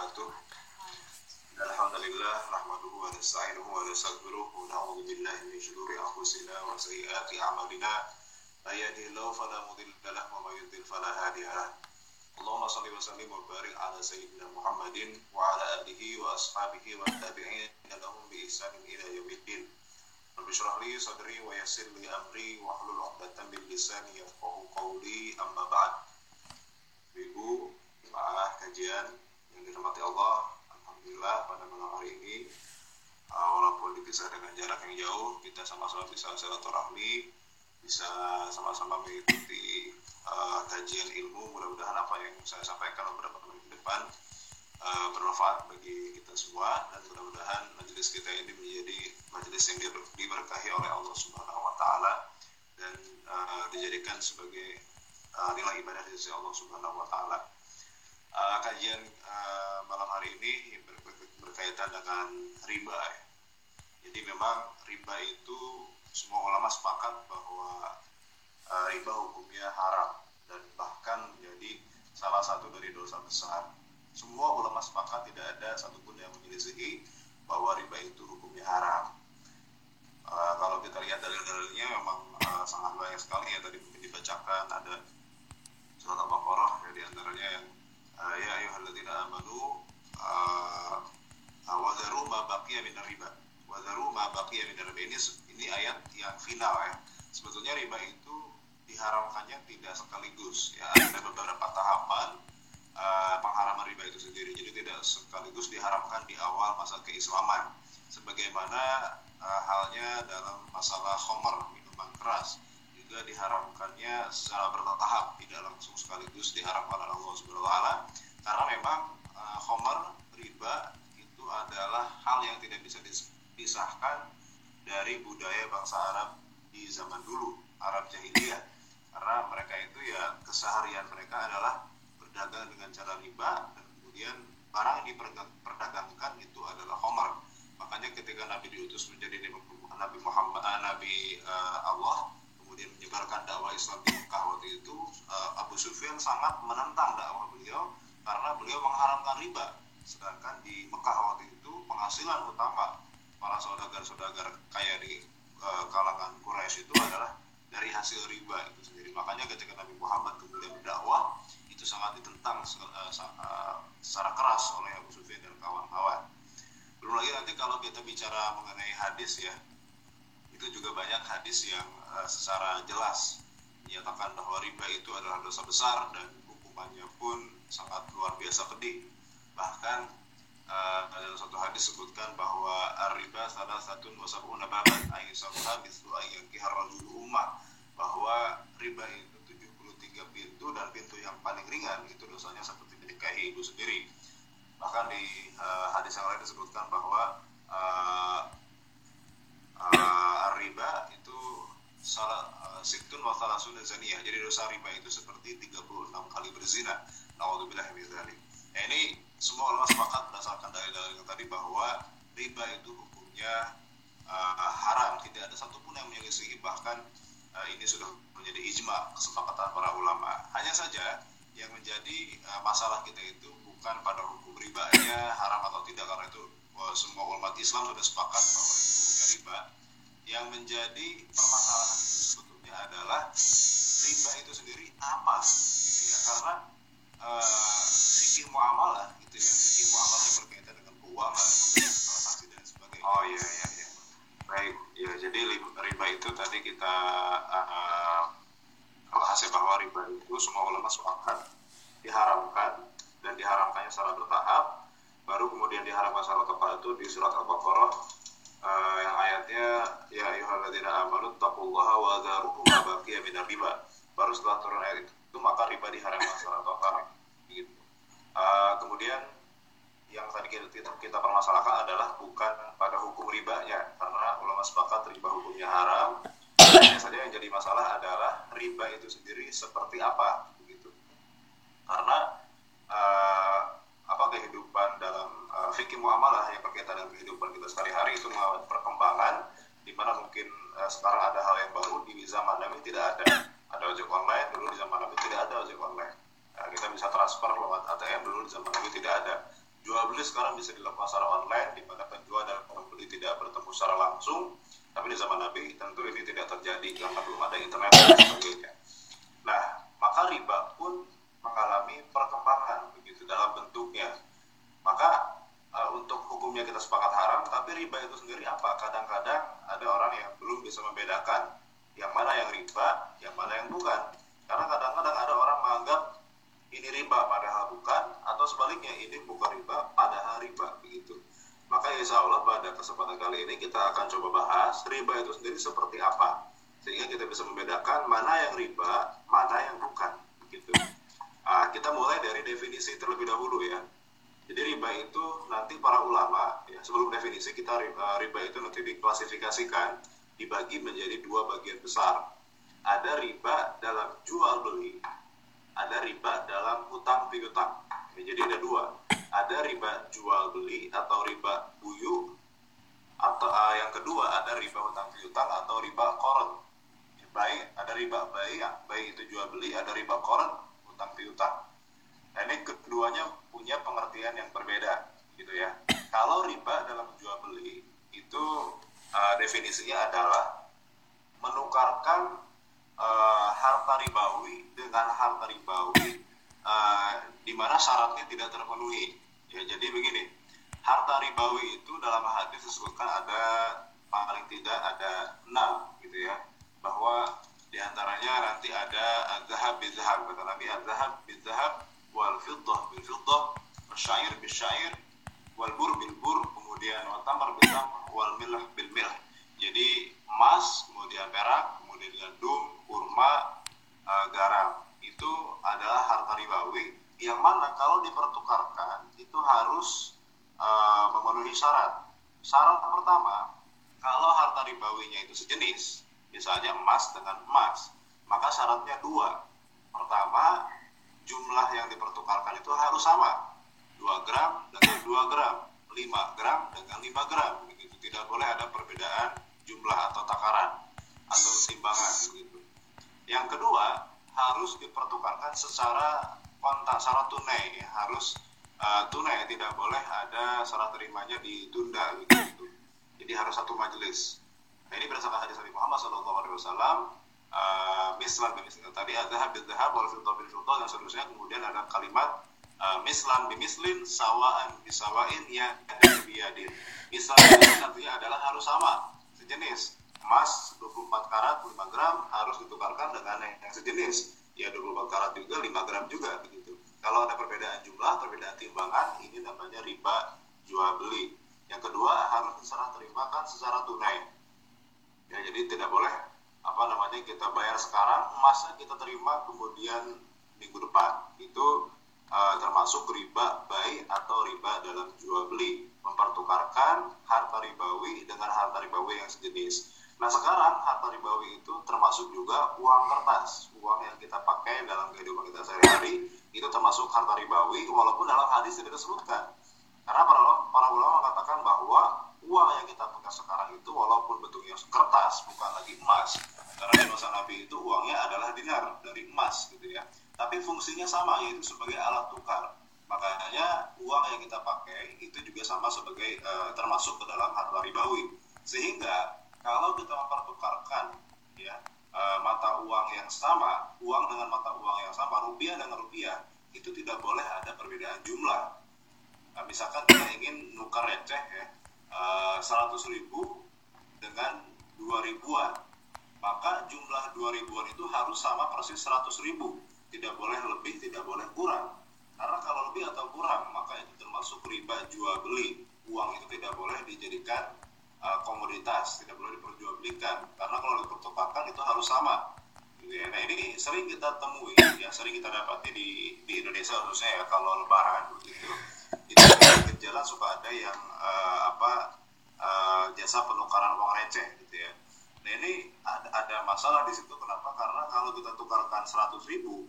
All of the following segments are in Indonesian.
وبركاته الحمد لله نحمده ونستعينه ونستغفره ونعوذ بالله من شرور انفسنا وسيئات اعمالنا من يهده الله فلا مضل له ومن يضلل فلا هادي له اللهم صل وسلم وبارك على سيدنا محمد وعلى اله واصحابه والتابعين لهم باحسان الى يوم الدين رب اشرح لي صدري ويسر لي امري واحلل عقدة من لساني يفقهوا قولي اما بعد Ibu, jemaah kajian yang dirahmati Allah, Alhamdulillah pada malam hari ini uh, walaupun dipisah dengan jarak yang jauh, kita sama-sama bisa silaturahmi, bisa sama-sama mengikuti uh, kajian ilmu. Mudah-mudahan apa yang saya sampaikan beberapa menit ke depan uh, bermanfaat bagi kita semua dan mudah-mudahan majelis kita ini menjadi majelis yang diberkahi oleh Allah Subhanahu Wa Taala dan uh, dijadikan sebagai uh, nilai ibadah dari Allah Subhanahu wa taala. Uh, kajian uh, dengan riba. Ya. Jadi memang riba itu semua ulama sepakat bahwa uh, riba hukumnya haram dan bahkan menjadi salah satu dari dosa besar. Semua ulama sepakat tidak ada satupun yang menyelisihi bahwa riba itu hukumnya haram. Uh, kalau kita lihat dalil-dalilnya memang uh, sangat banyak sekali ya tadi mungkin dibacakan ada surat Al-Baqarah ya di antaranya yang uh, ya ayyuhalladzina amanu uh, wadharu ma baqiya min riba. Wadharu ma baqiya min riba. Ini ini ayat yang final ya. Sebetulnya riba itu diharamkannya tidak sekaligus ya. Ada beberapa tahapan uh, pengharaman riba itu sendiri. Jadi tidak sekaligus diharamkan di awal masa keislaman. Sebagaimana uh, halnya dalam masalah khomer minuman keras juga diharamkannya secara bertahap tidak langsung sekaligus diharamkan oleh Allah Subhanahu wa taala. Karena memang uh, khomer riba itu adalah hal yang tidak bisa dipisahkan dari budaya bangsa Arab di zaman dulu Arab jahiliyah. Karena mereka itu ya keseharian mereka adalah berdagang dengan cara riba dan kemudian barang yang diperdagangkan itu adalah khomer makanya ketika Nabi diutus menjadi Nabi Muhammad Nabi uh, Allah kemudian menyebarkan dakwah Islam di Mekah waktu itu uh, Abu Sufyan sangat menentang dakwah beliau karena beliau mengharamkan riba. Sedangkan di Mekah waktu itu penghasilan utama para saudagar-saudagar kaya di uh, kalangan Quraisy itu adalah dari hasil riba itu sendiri makanya ketika Nabi Muhammad kemudian berdakwah itu sangat ditentang uh, uh, secara keras oleh Abu Sufyan dan kawan-kawan belum lagi nanti kalau kita bicara mengenai hadis ya itu juga banyak hadis yang uh, secara jelas menyatakan bahwa riba itu adalah dosa besar dan hukumannya pun sangat luar biasa pedih. Bahkan uh, dalam satu hadis sebutkan bahwa riba salah satu wasabuna baban ayyusabha mislu ayyakihar rajul ummah bahwa riba itu 73 pintu dan pintu yang paling ringan itu dosanya seperti menikahi ibu sendiri. Bahkan di uh, hadis yang lain disebutkan bahwa uh, uh, riba itu salah uh, situn wa thalathun zaniyah. Jadi dosa riba itu seperti 36 kali berzina. Nauzubillah min dzalik. Nah, ini semua ulama sepakat berdasarkan dalil-dalil yang tadi bahwa riba itu hukumnya uh, haram, tidak ada satupun yang menyelisihi bahkan uh, ini sudah menjadi ijma kesepakatan para ulama. Hanya saja yang menjadi uh, masalah kita itu bukan pada hukum ribanya haram atau tidak karena itu uh, semua umat Islam sudah sepakat bahwa itu hukumnya riba. Yang menjadi permasalahan itu sebetulnya adalah riba itu sendiri apa gitu ya. Karena uh, fikih muamalah gitu ya fikih muamalah yang berkaitan dengan keuangan transaksi dan sebagainya oh iya iya iya baik ya jadi riba itu tadi kita uh, bahas bahwa riba itu semua ulama sepakat diharamkan dan diharamkannya secara bertahap baru kemudian diharamkan secara tepat itu di surat al-baqarah uh, yang ayatnya ya ayyuhalladzina amanu taqullaha wa dharu ma baqiya minar riba. Baru setelah turun ayat itu maka riba diharamkan secara total. Uh, kemudian yang tadi kita, kita, permasalahkan adalah bukan pada hukum ribanya karena ulama sepakat riba hukumnya haram. Saja yang jadi masalah adalah riba itu sendiri seperti apa begitu. Karena uh, apa kehidupan dalam uh, fikih muamalah yang berkaitan dengan kehidupan kita sehari-hari itu mengalami perkembangan di mana mungkin uh, sekarang ada hal yang baru di zaman Nabi tidak ada ada ojek online dulu di zaman Nabi tidak ada ojek online uh, kita bisa transfer lewat ATM dulu di zaman Nabi tidak ada. Jual beli sekarang bisa dilakukan secara online di mana penjual dan pembeli tidak bertemu secara langsung. Tapi di zaman Nabi tentu ini tidak terjadi karena belum ada internet. Dan sebagainya dibagi menjadi dua bagian besar ada riba dalam jual beli ada riba dalam hutang piutang. Jadi ada dua. Ada riba jual beli atau riba buyu atau uh, yang kedua ada riba hutang piutang atau riba koron. Baik, ada riba baik, ya, baik itu jual beli, ada riba koron, hutang piutang. Nah, ini keduanya punya pengertian yang berbeda, gitu ya. Kalau riba dalam jual beli itu uh, definisinya adalah menukarkan uh, harta ribawi dengan harta ribawi uh, di mana syaratnya tidak terpenuhi. Ya, jadi begini, harta ribawi itu dalam hadis disebutkan ada paling tidak ada enam gitu ya, bahwa di antaranya nanti ada zahab bizahab kata Nabi zahab bizahab wal fiddah bil fiddah syair bil syair wal bur bil bur kemudian wal tamar bil tamar wal milah bil milah jadi emas kemudian perak kemudian gandum kurma, e, garam itu adalah harta ribawi yang mana kalau dipertukarkan itu harus e, memenuhi syarat. Syarat pertama, kalau harta ribawinya itu sejenis, misalnya emas dengan emas, maka syaratnya dua. Pertama, jumlah yang dipertukarkan itu harus sama. 2 gram dengan 2 gram, 5 gram dengan 5 gram. Tidak boleh ada perbedaan jumlah atau takaran atau timbangan. Begitu. Yang kedua, harus dipertukarkan secara kontak, secara tunai, harus uh, tunai, tidak boleh ada serah terimanya ditunda gitu. Jadi harus satu majelis. Nah, ini berdasarkan hadis Nabi Muhammad SAW. Uh, mislan bin mislan tadi ada habis dahab wal filter bin filter dan seterusnya kemudian ada kalimat uh, mislan bin mislin sawaan bisawain ya biadin mislan artinya adalah harus sama sejenis. Emas 24 karat 5 gram harus ditukarkan dengan yang sejenis. Ya 24 karat juga 5 gram juga begitu. Kalau ada perbedaan jumlah perbedaan timbangan ini namanya riba jual beli. Yang kedua harus diserah terimakan secara tunai. Ya jadi tidak boleh apa namanya kita bayar sekarang emasnya kita terima kemudian minggu depan. Itu uh, termasuk riba baik atau riba dalam jual beli harta ribawi dengan harta ribawi yang sejenis Nah sekarang harta ribawi itu termasuk juga uang kertas, uang yang kita pakai dalam kehidupan kita sehari-hari itu termasuk harta ribawi walaupun dalam hadis tidak disebutkan. Karena para, para ulama mengatakan bahwa uang yang kita pakai sekarang itu walaupun bentuknya kertas bukan lagi emas. Karena di masa Nabi itu uangnya adalah dinar dari emas gitu ya. Tapi fungsinya sama yaitu sebagai alat tukar. Makanya uang yang kita pakai itu juga sama sebagai uh, termasuk ke dalam harta ribawi. Sehingga kalau kita mempertukarkan ya uh, mata uang yang sama, uang dengan mata uang yang sama, rupiah dengan rupiah, itu tidak boleh ada perbedaan jumlah. Nah, misalkan kita ingin nukar receh ya, uh, eh, 100 ribu dengan 2 ribuan, maka jumlah 2 ribuan itu harus sama persis 100 ribu. Tidak boleh lebih, tidak boleh kurang. Karena kalau lebih atau kurang, maka itu termasuk riba jual beli. Uang itu tidak boleh dijadikan uh, komoditas tidak boleh diperjualbelikan. Karena kalau dipertukarkan itu harus sama. Gitu ya. nah ini sering kita temui ya sering kita dapati di di Indonesia khususnya ya kalau lebaran begitu. Itu jalan suka ada yang uh, apa uh, jasa penukaran uang receh gitu ya. Nah ini ada, ada masalah di situ. Kenapa? Karena kalau kita tukarkan 100 ribu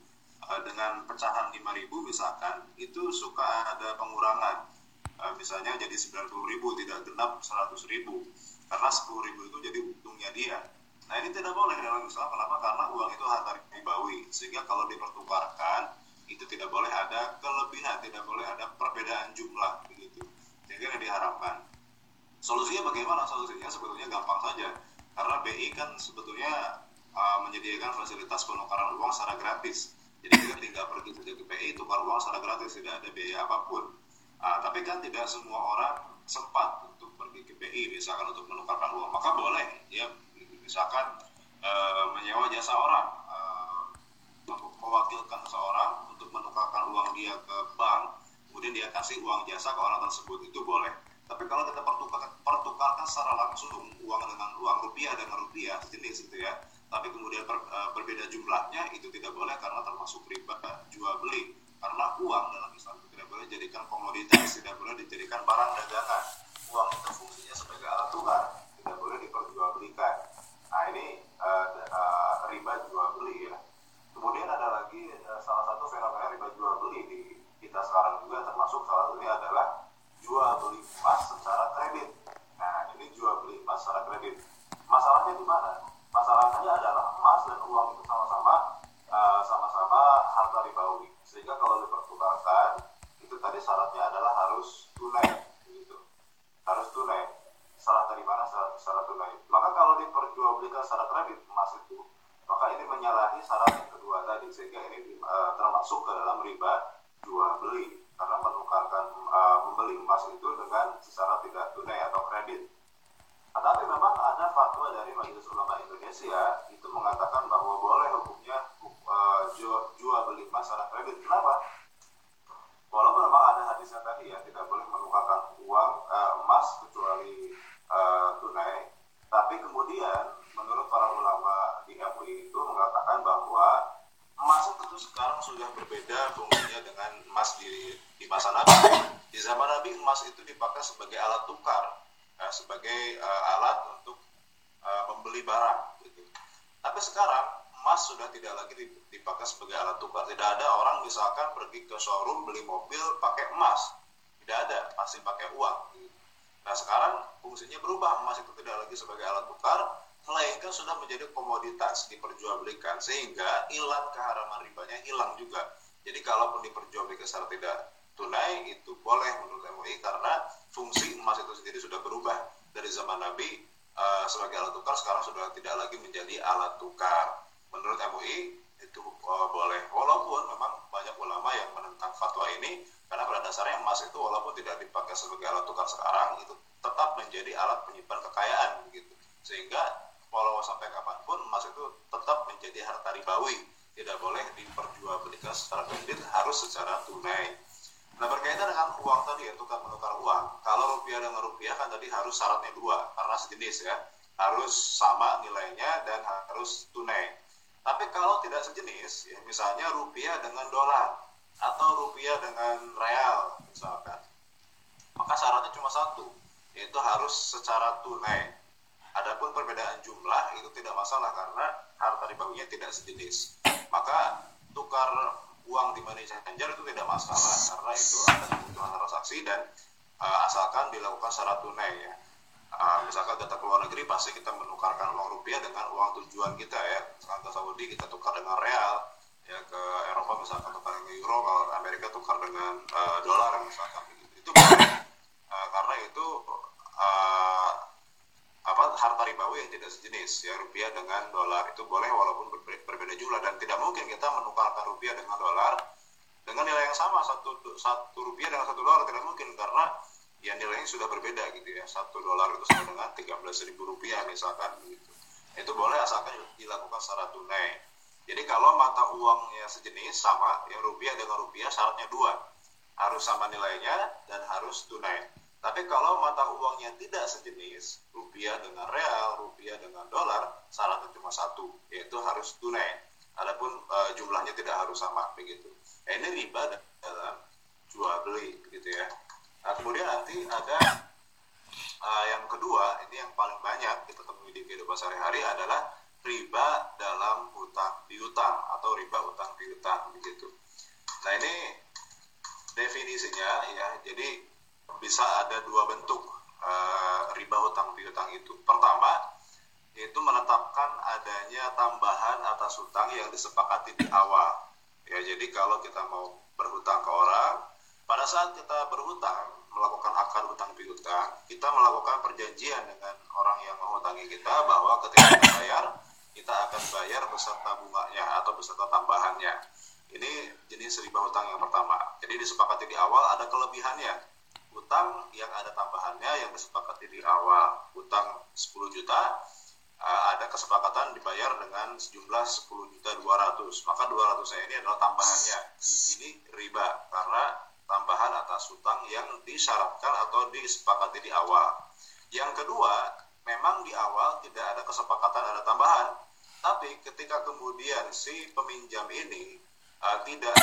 uh, dengan pecahan 5 ribu misalkan itu suka ada pengurangan. Uh, misalnya jadi 90 ribu tidak genap 100 ribu. Karena 10 ribu itu jadi untungnya dia. Nah ini tidak boleh dalam Islam kenapa? Karena uang itu harta ribawi sehingga kalau dipertukarkan itu tidak boleh ada kelebihan tidak boleh ada perbedaan jumlah sehingga diharamkan solusinya bagaimana? Solusinya sebetulnya gampang saja. Karena BI kan sebetulnya uh, menyediakan fasilitas penukaran uang secara gratis jadi kita tinggal pergi saja ke BI tukar uang secara gratis tidak ada biaya apa pun. Uh, tapi kan tidak semua orang sempat untuk pergi ke BI misalkan untuk menukarkan uang. Maka boleh ya misalkan uh, menyewa jasa orang uh, mewakilkan seseorang untuk menukarkan uang dia ke bank kemudian dia kasih uang jasa ke orang tersebut itu boleh. Tapi kalau kita pertukarkan, pertukarkan secara langsung uang dengan uang rupiah dengan rupiah sejenis gitu ya tapi kemudian ber, uh, berbeda jumlahnya itu tidak boleh karena termasuk riba jual beli. Karena uang dalam Islam tidak boleh dijadikan komoditas tidak boleh dijadikan barang dagangan. Uang itu fungsinya sebagai alat tukar tidak boleh diperjualbelikan nah ini uh, uh, riba jual beli ya. Kemudian ada lagi uh, salah satu fenomena riba jual beli di kita sekarang juga termasuk salah satunya adalah jual beli emas secara kredit. Nah, ini jual beli emas secara kredit. Masalahnya di mana? Masalahnya adalah emas dan uang itu sama-sama uh, sama-sama harta ribawi. Sehingga kalau dipertukarkan, itu tadi syaratnya adalah harus tunai, gitu. Harus tunai. Syarat dari mana? Syarat, syarat tunai. Maka kalau diperjualbelikan secara kredit emas itu, maka ini menyalahi syarat yang kedua tadi, sehingga ini uh, termasuk ke dalam riba jual beli karena menukarkan uh, membeli emas itu dengan secara tidak tunai atau kredit. Tetapi memang ada fatwa dari Majelis Ulama Indonesia itu mengatakan bahwa boleh hukumnya uh, jual, jual beli secara kredit. Kenapa? Walaupun memang ada hadisnya tadi ya tidak boleh menukarkan uang uh, emas kecuali uh, tunai, tapi kemudian menurut para ulama di MUI itu mengatakan bahwa emas itu sekarang sudah berbeda fungsinya dengan emas di, di masa Nabi. Di zaman Nabi emas itu dipakai sebagai alat tukar, ya, sebagai uh, alat untuk uh, membeli barang. Tapi sekarang emas sudah tidak lagi dipakai sebagai alat tukar. Tidak ada orang misalkan pergi ke showroom beli mobil pakai emas. Tidak ada, pasti pakai uang. Nah sekarang fungsinya berubah, emas itu tidak lagi sebagai alat tukar, melainkan sudah menjadi komoditas diperjualbelikan sehingga ilat keharaman ribanya hilang juga. Jadi kalaupun diperjualbelikan secara tidak tunai itu boleh menurut MUI karena fungsi emas itu sendiri sudah berubah dari zaman Nabi uh, sebagai alat tukar sekarang sudah tidak lagi menjadi alat tukar. Menurut MUI itu uh, boleh. Walaupun memang banyak ulama yang menentang fatwa ini karena pada dasarnya emas itu walaupun tidak dipakai sebagai alat tukar sekarang itu tetap menjadi alat penyimpan kekayaan gitu. Sehingga walau sampai kapan pun emas itu tetap menjadi harta ribawi. Tidak boleh diperjualbelikan secara kredit harus secara tunai nah berkaitan dengan uang tadi ya tukar menukar uang. Kalau rupiah dengan rupiah kan tadi harus syaratnya dua karena sejenis ya. Harus sama nilainya dan harus tunai. Tapi kalau tidak sejenis ya misalnya rupiah dengan dolar atau rupiah dengan real misalkan maka syaratnya cuma satu yaitu harus secara tunai. Adapun perbedaan jumlah itu tidak masalah karena harta ribawinya tidak sejenis. Maka tukar uang di money changer itu tidak masalah karena itu ada kebutuhan transaksi dan uh, asalkan dilakukan secara tunai ya. Uh, misalkan data ke luar negeri pasti kita menukarkan uang rupiah dengan uang tujuan kita ya. Misalkan ke Saudi kita tukar dengan real, ya ke Eropa misalkan tukar dengan euro, kalau Amerika tukar dengan uh, dolar misalkan. Itu uh, karena itu uh, apa harta ribawi yang tidak sejenis ya rupiah dengan dolar. Itu boleh walaupun berbeda jumlah. Dan tidak mungkin kita menukarkan rupiah dengan dolar dengan nilai yang sama satu satu rupiah dengan satu dolar. Tidak mungkin karena ya nilainya sudah berbeda gitu ya. Satu dolar itu sama dengan tiga belas ribu rupiah misalkan gitu. Itu boleh asalkan dilakukan secara tunai. Jadi kalau mata uangnya sejenis sama ya rupiah dengan rupiah syaratnya dua. Harus sama nilainya dan harus tunai tapi kalau mata uangnya tidak sejenis, rupiah dengan real, rupiah dengan dolar, syaratnya cuma satu, yaitu harus tunai. Adapun e, jumlahnya tidak harus sama begitu. Eh, ini riba dalam jual beli gitu ya. Nah, kemudian nanti ada e, yang kedua, ini yang paling banyak kita temui di kehidupan sehari-hari adalah riba dalam hutang piutang atau riba utang piutang begitu. Nah ini definisinya ya, jadi bisa ada dua bentuk uh, riba hutang piutang itu. Pertama, yaitu menetapkan adanya tambahan atas hutang yang disepakati di awal. Ya, jadi kalau kita mau berhutang ke orang, pada saat kita berhutang melakukan akad hutang piutang, kita melakukan perjanjian dengan orang yang menghutangi kita bahwa ketika kita bayar, kita akan bayar beserta bunganya atau beserta tambahannya. Ini jenis riba hutang yang pertama. Jadi disepakati di awal ada kelebihannya. Hutang yang ada tambahannya yang disepakati di awal. Hutang 10 juta uh, ada kesepakatan dibayar dengan sejumlah 10 juta 200 maka 200 saya ini adalah tambahannya. Ini riba karena tambahan atas hutang yang disyaratkan atau disepakati di awal. Yang kedua memang di awal tidak ada kesepakatan ada tambahan. Tapi ketika kemudian si peminjam ini uh, tidak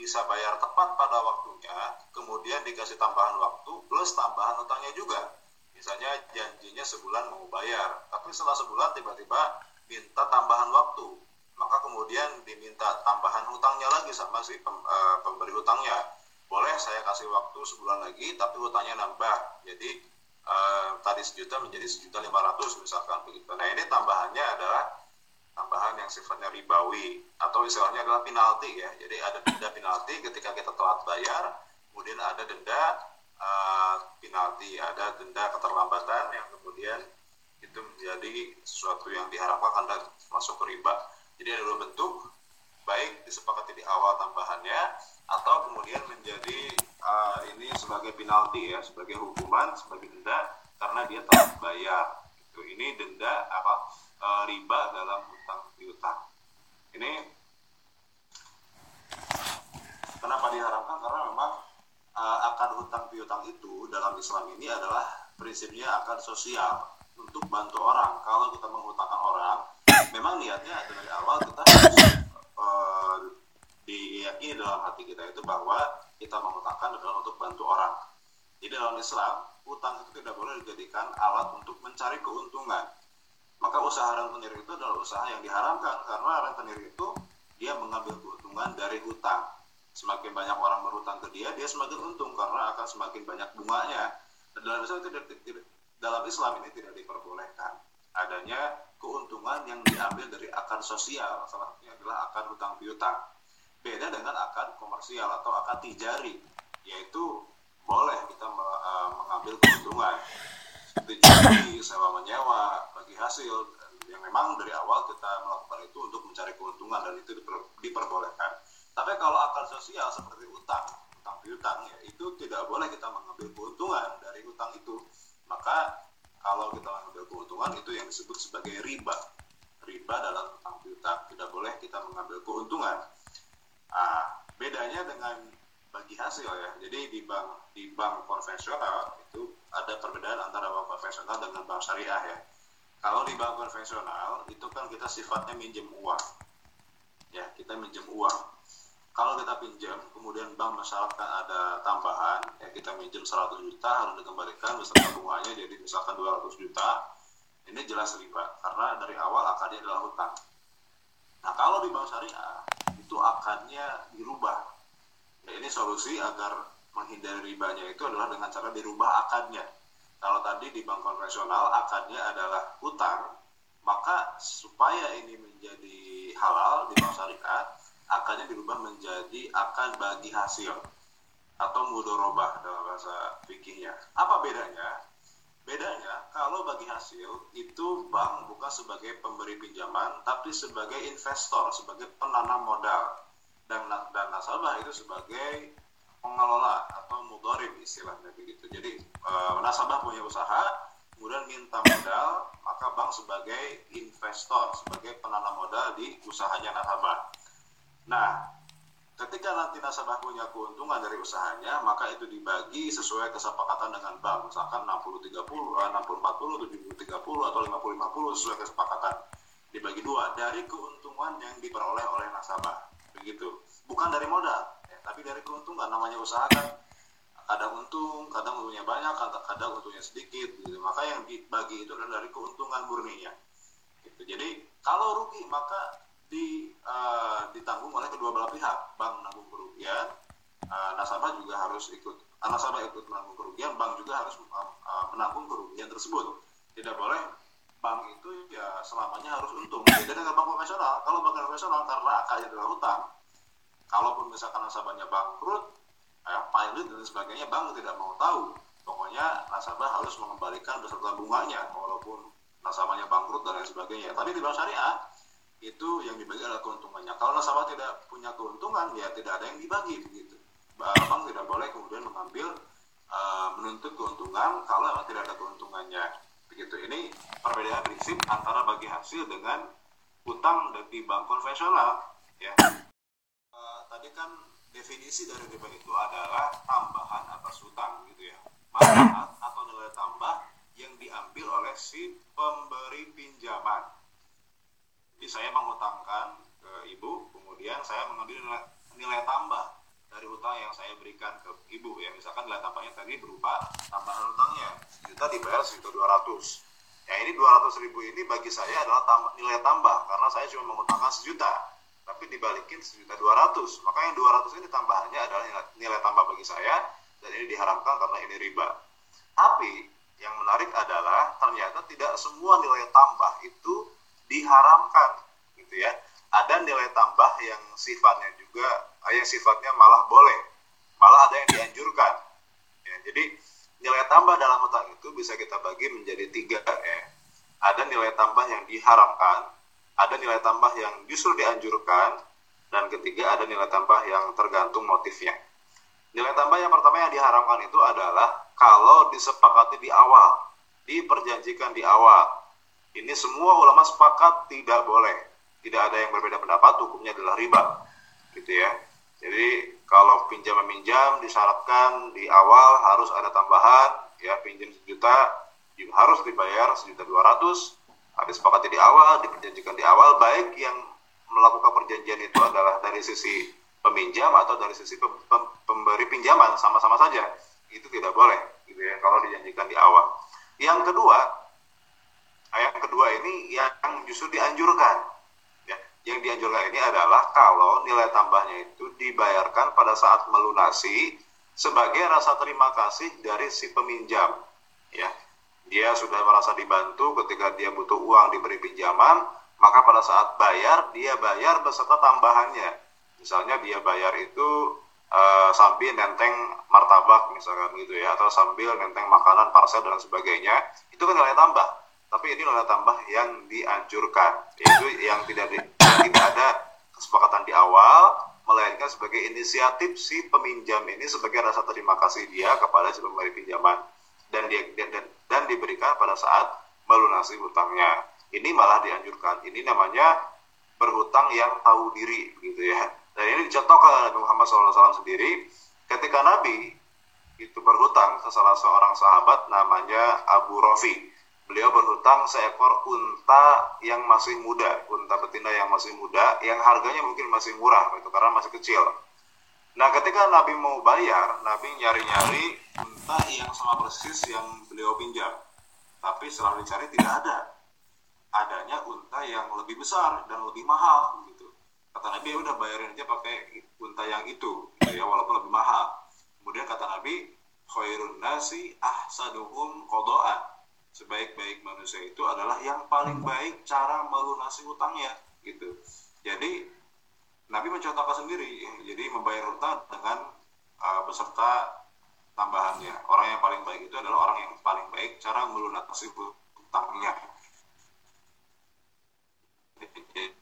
bisa bayar tepat pada waktunya kemudian dikasih tambahan waktu plus tambahan hutangnya juga. Misalnya janjinya sebulan mau bayar tapi setelah sebulan tiba-tiba minta tambahan waktu. Maka kemudian diminta tambahan hutangnya lagi sama si pem, e, pemberi hutangnya boleh saya kasih waktu sebulan lagi tapi hutangnya nambah. Jadi e, tadi sejuta menjadi sejuta lima ratus misalkan begitu. Nah ini tambahannya adalah tambahan yang sifatnya ribawi atau istilahnya adalah penalti ya jadi ada denda penalti ketika kita telat bayar kemudian ada denda uh, penalti, ada denda keterlambatan yang kemudian itu menjadi sesuatu yang diharapkan karena masuk ke riba. Jadi ada dua bentuk, baik disepakati di awal tambahannya atau kemudian menjadi uh, ini sebagai penalti ya, sebagai hukuman, sebagai denda karena dia telah bayar. Itu ini denda apa uh, riba dalam hutang piutang. Ini kenapa diharapkan karena memang uh, akad hutang piutang itu dalam Islam ini adalah prinsipnya akad sosial untuk bantu orang. Kalau kita menghutangkan orang, memang niatnya dari awal kita harus uh, diyakini dalam hati kita itu bahwa kita menghutangkan adalah untuk bantu orang. Jadi dalam Islam, hutang itu tidak boleh dijadikan alat untuk mencari keuntungan. Maka usaha rentenir itu adalah usaha yang diharamkan karena rentenir itu dia mengambil keuntungan dari hutang semakin banyak orang berhutang ke dia, dia semakin untung karena akan semakin banyak bunganya. Dan dalam Islam tidak, tidak dalam Islam ini tidak diperbolehkan adanya keuntungan yang diambil dari akar sosial, salah satunya adalah akar hutang piutang. Beda dengan akar komersial atau akar tijari, yaitu boleh kita uh, mengambil keuntungan seperti jual sewa menyewa, bagi hasil yang memang dari awal kita melakukan itu untuk mencari keuntungan dan itu diper, diperbolehkan. Tapi kalau akal sosial seperti utang, utang piutang ya itu tidak boleh kita mengambil keuntungan dari utang itu. Maka kalau kita mengambil keuntungan itu yang disebut sebagai riba. Riba dalam utang piutang tidak boleh kita mengambil keuntungan. Nah, bedanya dengan bagi hasil ya. Jadi di bank di bank konvensional itu ada perbedaan antara bank konvensional dengan bank syariah ya. Kalau di bank konvensional itu kan kita sifatnya minjem uang. Ya, kita minjem uang kalau kita pinjam kemudian bank mensyaratkan ada tambahan ya kita minjem 100 juta harus dikembalikan beserta bunganya jadi misalkan 200 juta ini jelas riba karena dari awal akadnya adalah hutang nah kalau di bank syariah itu akadnya dirubah ya ini solusi agar menghindari ribanya itu adalah dengan cara dirubah akadnya kalau tadi di bank konvensional akadnya adalah hutang maka supaya ini menjadi halal di bank syariah akannya dirubah menjadi akan bagi hasil atau mudorobah dalam bahasa fikihnya. Apa bedanya? Bedanya kalau bagi hasil itu bank bukan sebagai pemberi pinjaman tapi sebagai investor, sebagai penanam modal dan dan nasabah itu sebagai pengelola atau mudorib istilahnya begitu. Jadi e, nasabah punya usaha, kemudian minta modal, maka bank sebagai investor, sebagai penanam modal di usahanya nasabah. Nah, ketika nanti nasabah punya keuntungan dari usahanya, maka itu dibagi sesuai kesepakatan dengan bank. Misalkan 60-30, 60-40, 70-30, atau 50-50 sesuai kesepakatan. Dibagi dua, dari keuntungan yang diperoleh oleh nasabah. Begitu. Bukan dari modal, ya, tapi dari keuntungan. Namanya usaha kan kadang untung, kadang untungnya banyak, kadang untungnya sedikit. Gitu. Maka yang dibagi itu adalah dari keuntungan murninya. Gitu. Jadi, kalau rugi, maka di, uh, ditanggung oleh kedua belah pihak. Bank menanggung kerugian, uh, nasabah juga harus ikut, uh, nasabah ikut menanggung kerugian, bank juga harus uh, menanggung kerugian tersebut. Tidak boleh bank itu ya selamanya harus untung. Beda dengan bank konvensional. Kalau bank konvensional karena akarnya adalah hutang, kalaupun misalkan nasabahnya bangkrut, eh, kredit dan sebagainya bank tidak mau tahu pokoknya nasabah harus mengembalikan beserta bunganya walaupun nasabahnya bangkrut dan lain sebagainya tapi di bank syariah itu yang dibagi adalah keuntungannya. Kalau nasabah tidak punya keuntungan ya tidak ada yang dibagi begitu. Bank tidak boleh kemudian mengambil uh, menuntut keuntungan kalau tidak ada keuntungannya. Begitu. Ini perbedaan prinsip antara bagi hasil dengan utang di bank konvensional ya. Uh, tadi kan definisi dari riba itu adalah tambahan atas utang gitu ya. Manfaat atau nilai tambah yang diambil oleh si pemberi pinjaman jadi saya mengutangkan ke ibu kemudian saya mengambil nilai, nilai tambah dari utang yang saya berikan ke ibu. Ya misalkan nilai tambahnya tadi berupa tambahan utangnya juta dibayar dua ratus. Ya ini dua ratus ribu ini bagi saya adalah tambah, nilai tambah karena saya cuma mengutangkan sejuta tapi dibalikin sejuta dua ratus. Maka yang dua ratus ini tambahannya adalah nilai, nilai tambah bagi saya dan ini diharamkan karena ini riba. Tapi yang menarik adalah ternyata tidak semua nilai tambah itu diharamkan gitu ya ada nilai tambah yang sifatnya juga yang sifatnya malah boleh malah ada yang dianjurkan ya, jadi nilai tambah dalam utang itu bisa kita bagi menjadi tiga ya ada nilai tambah yang diharamkan ada nilai tambah yang justru dianjurkan, dan ketiga ada nilai tambah yang tergantung motifnya. Nilai tambah yang pertama yang diharamkan itu adalah kalau disepakati di awal, diperjanjikan di awal. Ini semua ulama sepakat tidak boleh. Tidak ada yang berbeda pendapat, hukumnya adalah riba. Gitu ya. Jadi kalau pinjam meminjam disyaratkan di awal harus ada tambahan, ya pinjam sejuta harus dibayar sejuta dua ratus, ada sepakati di awal, diperjanjikan di awal, baik yang melakukan perjanjian itu adalah dari sisi peminjam atau dari sisi pem pem pemberi pinjaman sama-sama saja itu tidak boleh gitu ya kalau dijanjikan di awal yang kedua yang kedua ini yang justru dianjurkan ya yang dianjurkan ini adalah kalau nilai tambahnya itu dibayarkan pada saat melunasi sebagai rasa terima kasih dari si peminjam ya dia sudah merasa dibantu ketika dia butuh uang diberi pinjaman, maka pada saat bayar dia bayar beserta tambahannya. Misalnya dia bayar itu uh, sambil nenteng martabak misalkan gitu ya, atau sambil nenteng makanan parcel dan sebagainya, itu kan nilai tambah. Tapi ini nilai tambah yang dianjurkan, yaitu yang tidak di, yang tidak ada kesepakatan di awal, melainkan sebagai inisiatif si peminjam ini sebagai rasa terima kasih dia kepada si pemberi pinjaman dan dia dan, dan diberikan pada saat melunasi hutangnya. Ini malah dianjurkan. Ini namanya berhutang yang tahu diri, gitu ya. Dan ini dicontohkan oleh Muhammad SAW sendiri ketika Nabi itu berhutang ke salah seorang sahabat namanya Abu Rofi. Beliau berhutang seekor unta yang masih muda, unta betina yang masih muda, yang harganya mungkin masih murah, itu karena masih kecil. Nah, ketika Nabi mau bayar, Nabi nyari-nyari unta yang sama persis yang beliau pinjam. Tapi setelah dicari tidak ada. Adanya unta yang lebih besar dan lebih mahal gitu. Kata Nabi ya udah bayarin aja pakai unta yang itu, gitu ya walaupun lebih mahal. Kemudian kata Nabi, khairun nasi ahsaduhum qada'an. Sebaik-baik manusia itu adalah yang paling baik cara melunasi utangnya gitu. Jadi Nabi mencontohkan sendiri, jadi membayar hutang dengan uh, beserta tambahannya. Orang yang paling baik itu adalah orang yang paling baik cara melunasi hutangnya. Jadi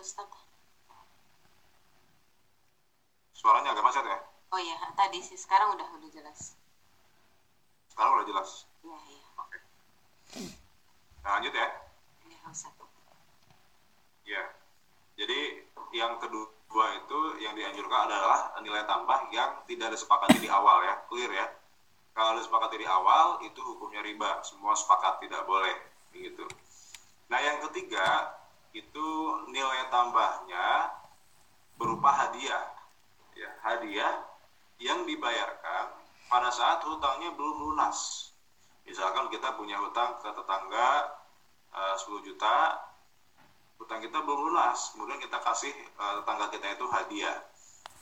Ustadz. Suaranya agak macet ya? Oh iya, tadi sih. Sekarang udah udah jelas. Sekarang udah jelas. Iya iya. Oke. Nah, lanjut ya. Iya Ustadz. Ya. Jadi yang kedua itu yang dianjurkan adalah nilai tambah yang tidak disepakati di awal ya, clear ya. Kalau disepakati di awal itu hukumnya riba, semua sepakat tidak boleh begitu. Nah yang ketiga itu nilai tambahnya berupa hadiah, ya hadiah yang dibayarkan saat hutangnya belum lunas. Misalkan kita punya hutang ke tetangga uh, 10 juta, hutang kita belum lunas, kemudian kita kasih uh, tetangga kita itu hadiah.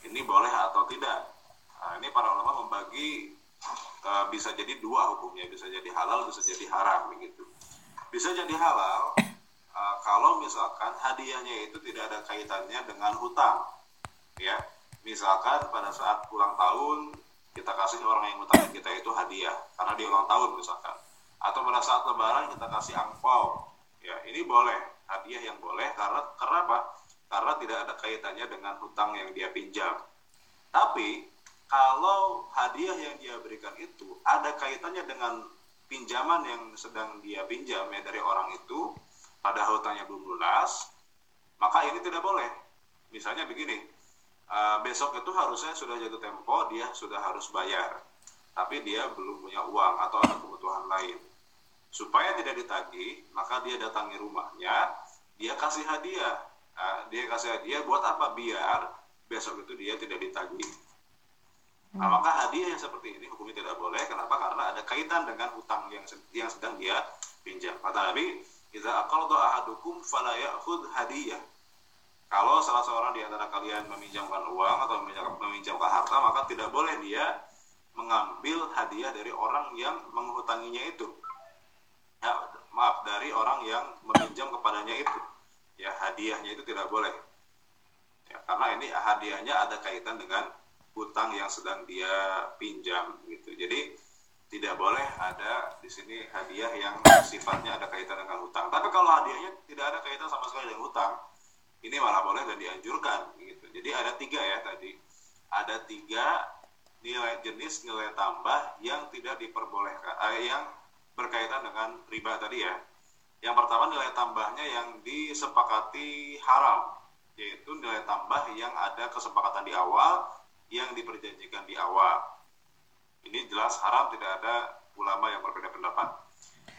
Ini boleh atau tidak? Nah, ini para ulama membagi uh, bisa jadi dua hukumnya, bisa jadi halal, bisa jadi haram begitu. Bisa jadi halal uh, kalau misalkan hadiahnya itu tidak ada kaitannya dengan hutang, ya. Misalkan pada saat ulang tahun kita kasih orang yang ngutangin kita itu hadiah karena dia ulang tahun misalkan. Atau pada saat lebaran kita kasih angpau. Ya ini boleh. Hadiah yang boleh karena karena karena tidak ada kaitannya dengan hutang yang dia pinjam. Tapi kalau hadiah yang dia berikan itu ada kaitannya dengan pinjaman yang sedang dia pinjam ya dari orang itu pada hutangnya belum lunas maka ini tidak boleh. Misalnya begini uh, besok itu harusnya sudah jatuh tempo dia sudah harus bayar tapi dia belum punya uang atau ada kebutuhan lain supaya tidak ditagih maka dia datangi rumahnya dia kasih hadiah uh, dia kasih hadiah buat apa biar besok itu dia tidak ditagih Nah, maka hadiah yang seperti ini hukumnya tidak boleh. Kenapa? Karena ada kaitan dengan hutang yang yang sedang dia pinjam. Kata Nabi, "Idza aqalda ahadukum fala ya'khudh hadiyah." Kalau salah seorang di antara kalian meminjamkan uang atau meminjamkan harta, maka tidak boleh dia mengambil hadiah dari orang yang menghutanginya itu. Ya, maaf, dari orang yang meminjam kepadanya itu. Ya, hadiahnya itu tidak boleh. Ya, karena ini hadiahnya ada kaitan dengan hutang yang sedang dia pinjam gitu. Jadi tidak boleh ada di sini hadiah yang sifatnya ada kaitan dengan hutang. Tapi kalau hadiahnya tidak ada kaitan sama sekali dengan hutang, ini malah boleh dan dianjurkan gitu. Jadi ada tiga ya tadi. Ada tiga nilai jenis nilai tambah yang tidak diperbolehkan, eh, yang berkaitan dengan riba tadi ya. Yang pertama nilai tambahnya yang disepakati haram, yaitu nilai tambah yang ada kesepakatan di awal yang diperjanjikan di awal. Ini jelas haram, tidak ada ulama yang berbeda pendapat.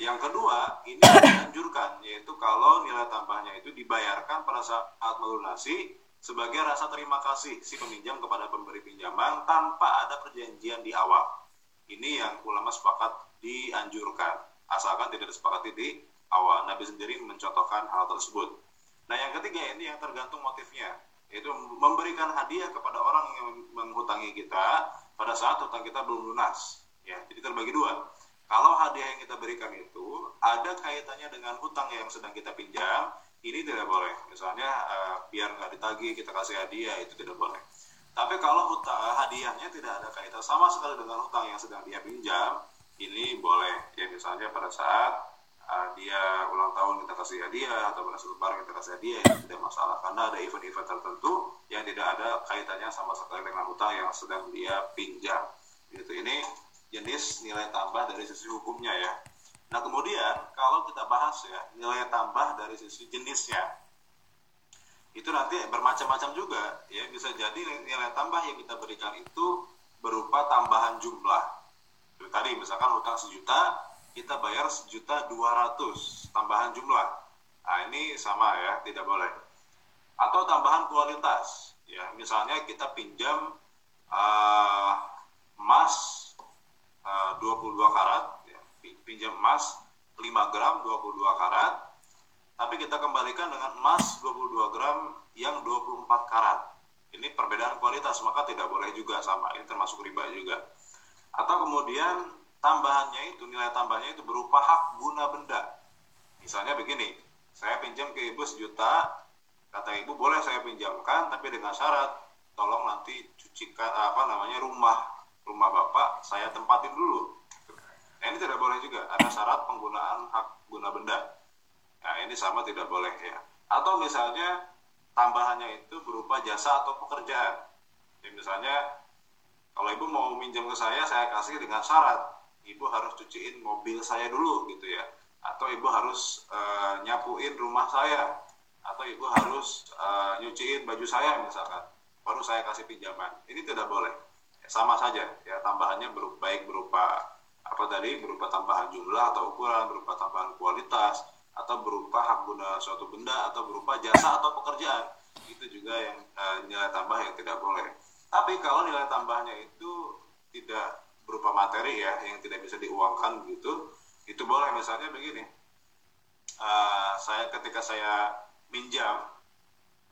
Yang kedua, ini dianjurkan, yaitu kalau nilai tambahnya itu dibayarkan pada saat melunasi sebagai rasa terima kasih si peminjam kepada pemberi pinjaman tanpa ada perjanjian di awal. Ini yang ulama sepakat dianjurkan, asalkan tidak disepakati di awal. Nabi sendiri mencontohkan hal tersebut. Nah yang ketiga ini yang tergantung motifnya, yaitu memberikan hadiah kepada orang yang menghutangi kita pada saat hutang kita belum lunas. Ya, jadi terbagi dua kalau hadiah yang kita berikan itu ada kaitannya dengan hutang yang sedang kita pinjam, ini tidak boleh. Misalnya uh, biar nggak ditagih kita kasih hadiah itu tidak boleh. Tapi kalau hutang, hadiahnya tidak ada kaitan sama sekali dengan hutang yang sedang dia pinjam, ini boleh. Ya misalnya pada saat uh, dia ulang tahun kita kasih hadiah atau pada saat lebaran kita kasih hadiah itu tidak masalah karena ada event-event tertentu yang tidak ada kaitannya sama sekali dengan hutang yang sedang dia pinjam. Gitu ini jenis nilai tambah dari sisi hukumnya ya. Nah kemudian kalau kita bahas ya nilai tambah dari sisi jenisnya itu nanti bermacam-macam juga ya bisa jadi nilai tambah yang kita berikan itu berupa tambahan jumlah. Jadi tadi misalkan hutang sejuta kita bayar sejuta dua ratus tambahan jumlah. Nah ini sama ya tidak boleh. Atau tambahan kualitas ya misalnya kita pinjam uh, emas 22 eh, karat ya, pinjam emas 5 gram 22 karat. Tapi kita kembalikan dengan emas 22 gram yang 24 karat. Ini perbedaan kualitas maka tidak boleh juga sama. Ini termasuk riba juga. Atau kemudian tambahannya itu nilai tambahnya itu berupa hak guna benda. Misalnya begini saya pinjam ke ibu sejuta kata ibu boleh saya pinjamkan tapi dengan syarat tolong nanti cucikan apa namanya rumah rumah bapak saya tempatin dulu. Nah, ini tidak boleh juga. Ada syarat penggunaan hak guna benda. Nah ini sama tidak boleh ya. Atau misalnya tambahannya itu berupa jasa atau pekerjaan. Ya, misalnya kalau ibu mau minjam ke saya saya kasih dengan syarat ibu harus cuciin mobil saya dulu gitu ya. Atau ibu harus uh, nyapuin rumah saya. Atau ibu harus uh, nyuciin baju saya misalkan. Baru saya kasih pinjaman. Ini tidak boleh sama saja. Ya tambahannya berupa, baik berupa apa tadi berupa tambahan jumlah atau ukuran berupa tambahan kualitas atau berupa hak guna suatu benda atau berupa jasa atau pekerjaan. Itu juga yang e, nilai tambah yang tidak boleh. Tapi kalau nilai tambahnya itu tidak berupa materi ya yang tidak bisa diuangkan gitu itu boleh. Misalnya begini uh, saya ketika saya minjam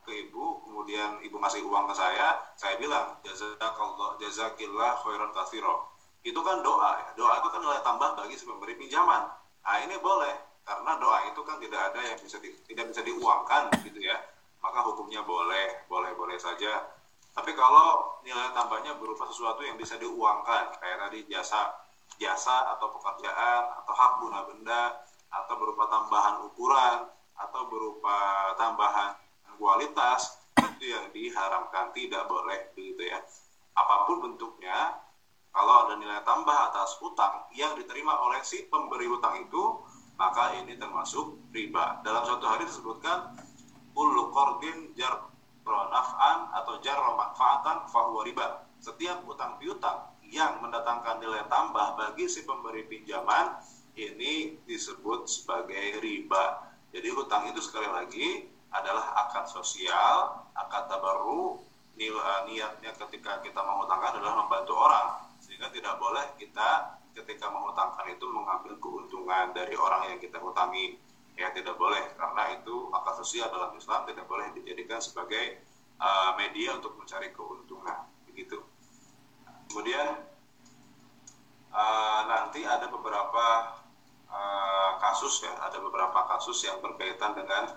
ke ibu kemudian ibu ngasih uang ke saya saya bilang jazakallah jazakillah khairan katsiro itu kan doa ya. Doa itu kan nilai tambah bagi si pemberi pinjaman. Nah ini boleh karena doa itu kan tidak ada yang bisa di, tidak bisa diuangkan gitu ya. Maka hukumnya boleh boleh boleh saja. Tapi kalau nilai tambahnya berupa sesuatu yang bisa diuangkan kayak tadi jasa jasa atau pekerjaan atau hak guna benda atau berupa tambahan ukuran atau berupa tambahan kualitas itu yang diharamkan tidak boleh begitu ya apa pun bentuknya kalau ada nilai tambah atas utang yang diterima oleh si pemberi utang itu maka ini termasuk riba dalam suatu hari disebutkan kullu qardin jar naf'an atau jar manfaatan fahuwa riba. Setiap utang piutang yang mendatangkan nilai tambah bagi si pemberi pinjaman ini disebut sebagai riba. Jadi hutang itu sekali lagi adalah akad sosial, akad tabaru, niatnya ketika kita mengutangkan adalah membantu orang. Sehingga tidak boleh kita ketika mengutangkan itu mengambil keuntungan dari orang yang kita hutangi. Ya tidak boleh. Karena itu akal sosial dalam Islam tidak boleh dijadikan sebagai uh, media untuk mencari keuntungan. Begitu. Kemudian uh, nanti ada beberapa uh, kasus ya. Ada beberapa kasus yang berkaitan dengan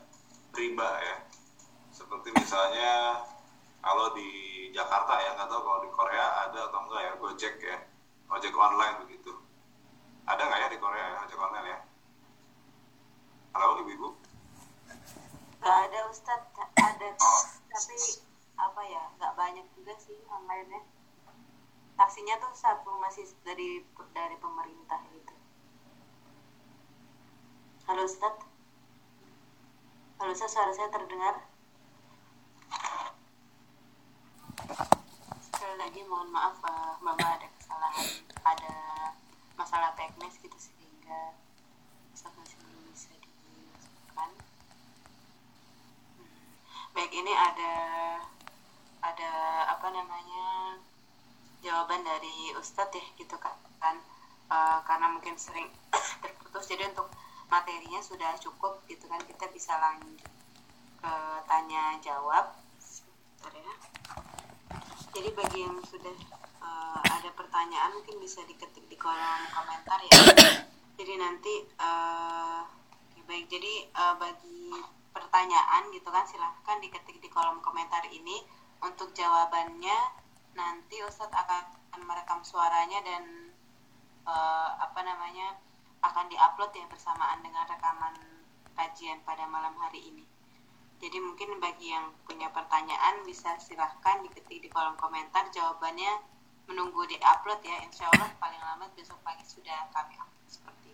riba ya seperti misalnya kalau di Jakarta ya nggak tahu kalau di Korea ada atau enggak ya Gojek ya ojek online begitu ada nggak ya di Korea ya ojek online ya Halo ibu-ibu? Gak ada Ustadz, ada Oh. tapi apa ya, nggak banyak juga sih online-nya. Taksinya tuh satu masih dari dari pemerintah gitu. Halo Ustadz? Ustadz, suara saya terdengar? Sekali lagi mohon maaf, eh, Mama ada kesalahan, ada masalah teknis gitu sehingga masih belum bisa dimasukkan. Hmm. Baik, ini ada ada apa namanya jawaban dari Ustadz ya gitu kan Eh, karena mungkin sering terputus jadi untuk materinya sudah cukup gitu kan kita bisa lanjut ke tanya jawab. Sebentar ya. Jadi bagi yang sudah eh, ada pertanyaan mungkin bisa diketik di kolom komentar ya. Jadi nanti eh, oke, baik. Jadi eh, bagi pertanyaan gitu kan silahkan diketik di kolom komentar ini. Untuk jawabannya nanti Ustadz akan merekam suaranya dan eh, apa namanya akan diupload ya bersamaan dengan rekaman kajian pada malam hari ini. Jadi mungkin bagi yang punya pertanyaan bisa silahkan diketik di kolom komentar jawabannya menunggu diupload ya insya Allah paling lambat besok pagi sudah kami upload seperti.